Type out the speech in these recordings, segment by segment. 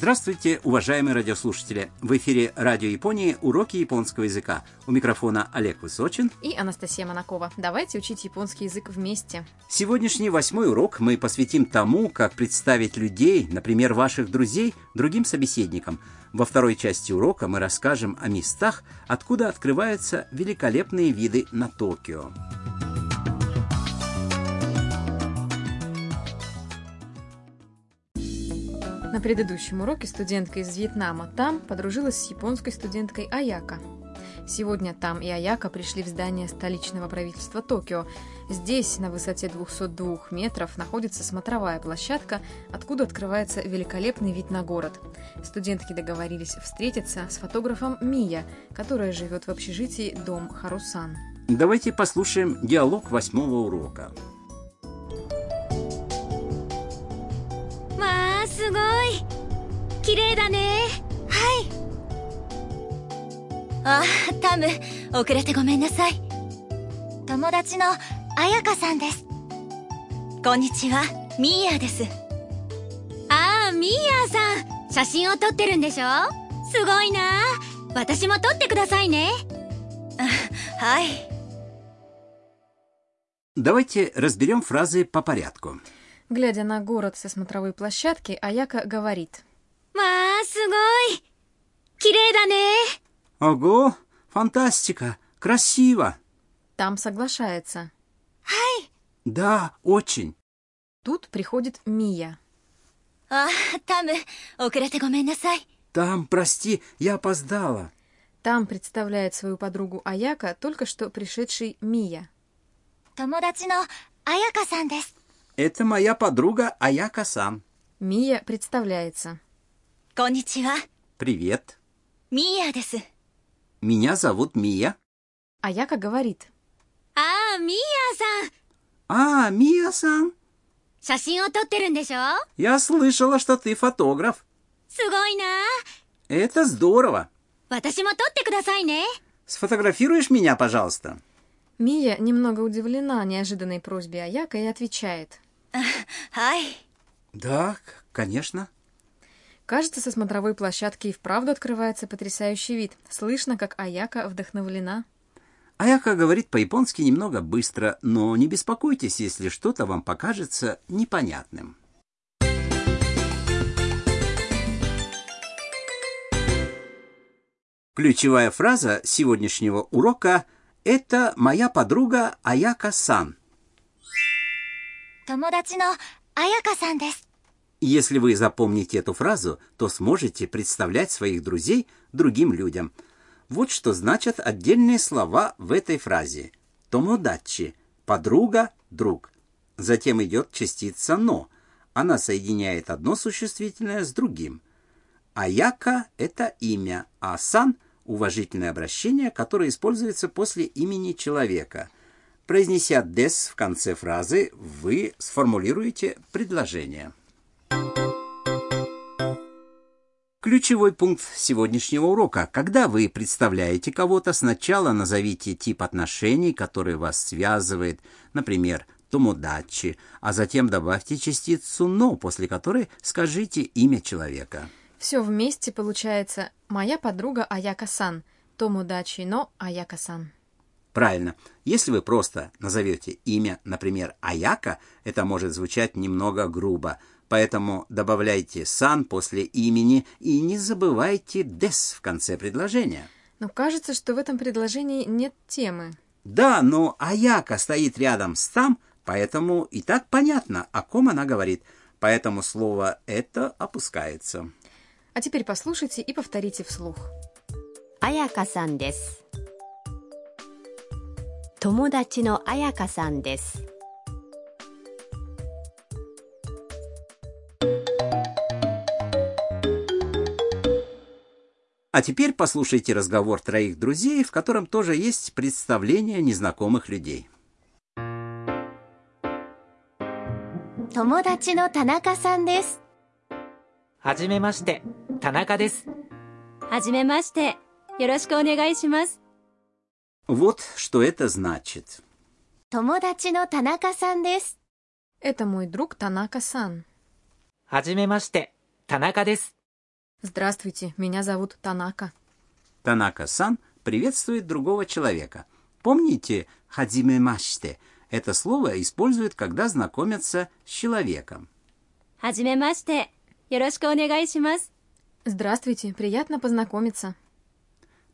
Здравствуйте, уважаемые радиослушатели! В эфире Радио Японии «Уроки японского языка». У микрофона Олег Высочин и Анастасия Монакова. Давайте учить японский язык вместе. Сегодняшний восьмой урок мы посвятим тому, как представить людей, например, ваших друзей, другим собеседникам. Во второй части урока мы расскажем о местах, откуда открываются великолепные виды на Токио. На предыдущем уроке студентка из Вьетнама там подружилась с японской студенткой Аяка. Сегодня там и Аяка пришли в здание столичного правительства Токио. Здесь, на высоте 202 метров, находится смотровая площадка, откуда открывается великолепный вид на город. Студентки договорились встретиться с фотографом Мия, которая живет в общежитии Дом Харусан. Давайте послушаем диалог восьмого урока. すごい綺麗だねはいあタム遅れてごめんなさい友達の彩香さんですこんにちはミーヤですああミーヤさん写真を撮ってるんでしょすごいな私も撮ってくださいねあはい Давайте разберем фразы по порядку. Глядя на город со смотровой площадки, Аяка говорит. Ого, фантастика, красиво. Там соглашается. Ай! Да, очень. Тут приходит Мия. А, там, э, Там, прости, я опоздала. Там представляет свою подругу Аяка, только что пришедшей Мия. Томодачи но Аяка-сан это моя подруга Аяка Сан. Мия представляется. Конничива. Привет. Мия десу. Меня зовут Мия. Аяка говорит. А, Мия-сан. А, Мия-сан. Я слышала, что ты фотограф. Это здорово. Сфотографируешь меня, пожалуйста? Мия немного удивлена неожиданной просьбе Аяка и отвечает. はい Да, конечно. Кажется, со смотровой площадки и вправду открывается потрясающий вид. Слышно, как Аяка вдохновлена. Аяка говорит по-японски немного быстро, но не беспокойтесь, если что-то вам покажется непонятным. Ключевая фраза сегодняшнего урока – это «моя подруга Аяка-сан». Если вы запомните эту фразу, то сможете представлять своих друзей другим людям. Вот что значат отдельные слова в этой фразе. Томодачи – подруга, друг. Затем идет частица «но». Она соединяет одно существительное с другим. Аяка – это имя, а сан – уважительное обращение, которое используется после имени человека. Произнеся «дес» в конце фразы, вы сформулируете предложение. Ключевой пункт сегодняшнего урока. Когда вы представляете кого-то, сначала назовите тип отношений, который вас связывает, например, томодачи, а затем добавьте частицу «но», после которой скажите имя человека. Все вместе получается «Моя подруга Аяка-сан», Томудачи но Аяка-сан. Правильно. Если вы просто назовете имя, например, Аяка, это может звучать немного грубо. Поэтому добавляйте сан после имени и не забывайте дес в конце предложения. Но кажется, что в этом предложении нет темы. Да, но Аяка стоит рядом с там, поэтому и так понятно, о ком она говорит. Поэтому слово «это» опускается. А теперь послушайте и повторите вслух. Аяка-сан десу. 友達の彩香さんです А теперь послушайте разговор троих друзей, в котором тоже есть представление незнакомых людей. 友達の田中さんですはじめまして、田中です。はじめましてよろしくお願いします Вот что это значит. Это мой друг Танака-сан. Хаджимемаште, Танака дес. Здравствуйте, меня зовут Танака. Танака-сан приветствует другого человека. Помните «хаджимемаште»? Это слово используют, когда знакомятся с человеком. Хаджимемаште. Здравствуйте, приятно познакомиться.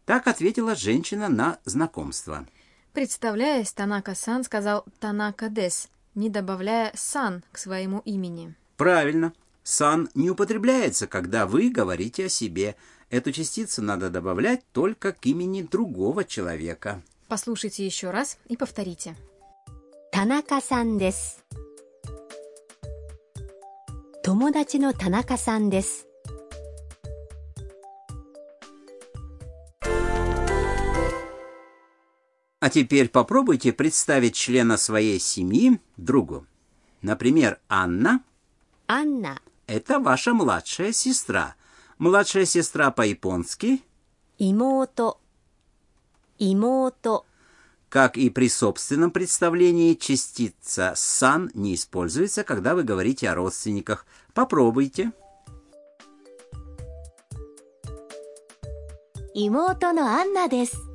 Так ответила женщина на знакомство. Представляясь, Танака-сан сказал Танака-дес, не добавляя «сан» к своему имени. Правильно. «Сан» не употребляется, когда вы говорите о себе. Эту частицу надо добавлять только к имени другого человека. Послушайте еще раз и повторите. 田中さんです友達の田中さんです А теперь попробуйте представить члена своей семьи другу. Например, Анна. Анна. Это ваша младшая сестра. Младшая сестра по-японски. Имото. Имото. Как и при собственном представлении, частица «сан» не используется, когда вы говорите о родственниках. Попробуйте. Имото но Анна десу.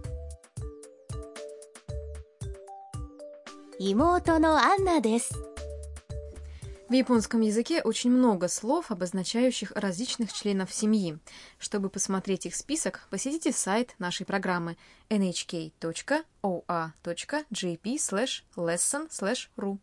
妹のアンナです。 В японском языке очень много слов, обозначающих различных членов семьи. Чтобы посмотреть их список, посетите сайт нашей программы nhk.oa.jp/lesson/ru.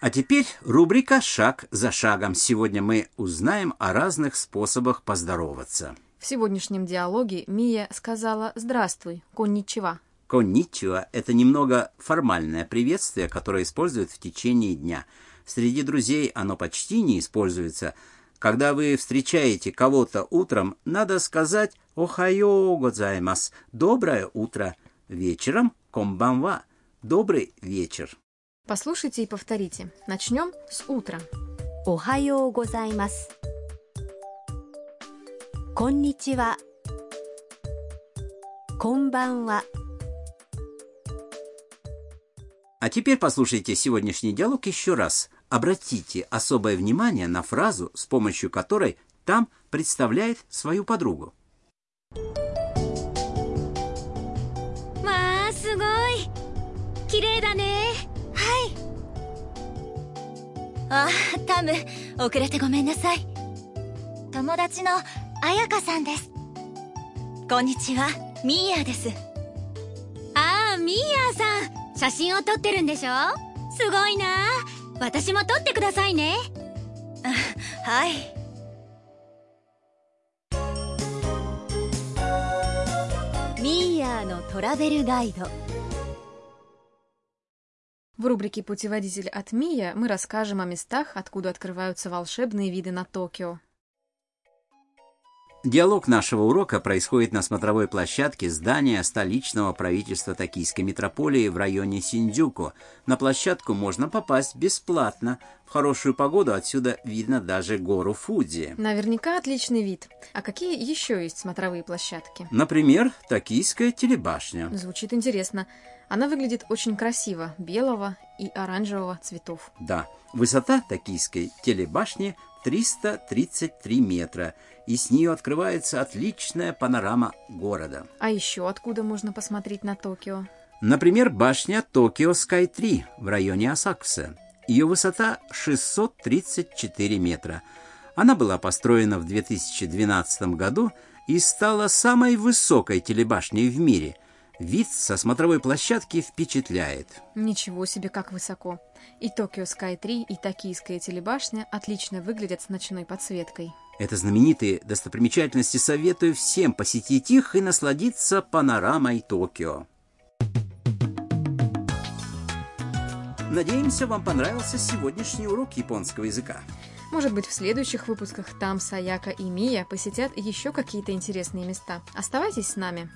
А теперь рубрика «Шаг за шагом». Сегодня мы узнаем о разных способах поздороваться. В сегодняшнем диалоге Мия сказала «Здравствуй, конничева». «Конничева» — это немного формальное приветствие, которое используют в течение дня. Среди друзей оно почти не используется. Когда вы встречаете кого-то утром, надо сказать «Охайо годзаймас» — «Доброе утро». Вечером "Комбамва", — «Добрый вечер». Послушайте и повторите. Начнем с утра. «Охайо годзаймас» こんにちはこんばんは А теперь послушайте сегодняшний диалог еще раз. Обратите особое внимание на фразу, с помощью которой там представляет свою подругу. わあ、すごい。綺麗だね。はい。あ、タム、遅れてごめんなさい。友達の 彩香さんです。こんにちは、ミーヤです。ああ、ミーヤさん。写真を撮ってるんでしょすごいな。私も撮ってくださいね。あはい。 ミーヤーのトラベルガイド В рубрике «Путеводитель от Мия» мы расскажем о местах, откуда открываются волшебные виды на Токио. Диалог нашего урока происходит на смотровой площадке здания столичного правительства Токийской метрополии в районе Синдзюку. На площадку можно попасть бесплатно. В хорошую погоду отсюда видно даже гору Фудзи. Наверняка отличный вид. А какие еще есть смотровые площадки? Например, Токийская телебашня. Звучит интересно. Она выглядит очень красиво, белого и оранжевого цветов. Да, высота токийской телебашни 333 метра, и с нее открывается отличная панорама города. А еще откуда можно посмотреть на Токио? Например, башня Токио Скай 3 в районе Асакуса. Ее высота 634 метра. Она была построена в 2012 году и стала самой высокой телебашней в мире. Вид со смотровой площадки впечатляет. Ничего себе, как высоко. И Токио Скай 3, и Токийская телебашня отлично выглядят с ночной подсветкой. Это знаменитые достопримечательности советую всем посетить их и насладиться панорамой Токио. Надеемся, вам понравился сегодняшний урок японского языка. Может быть, в следующих выпусках там Саяка и Мия посетят еще какие-то интересные места. Оставайтесь с нами.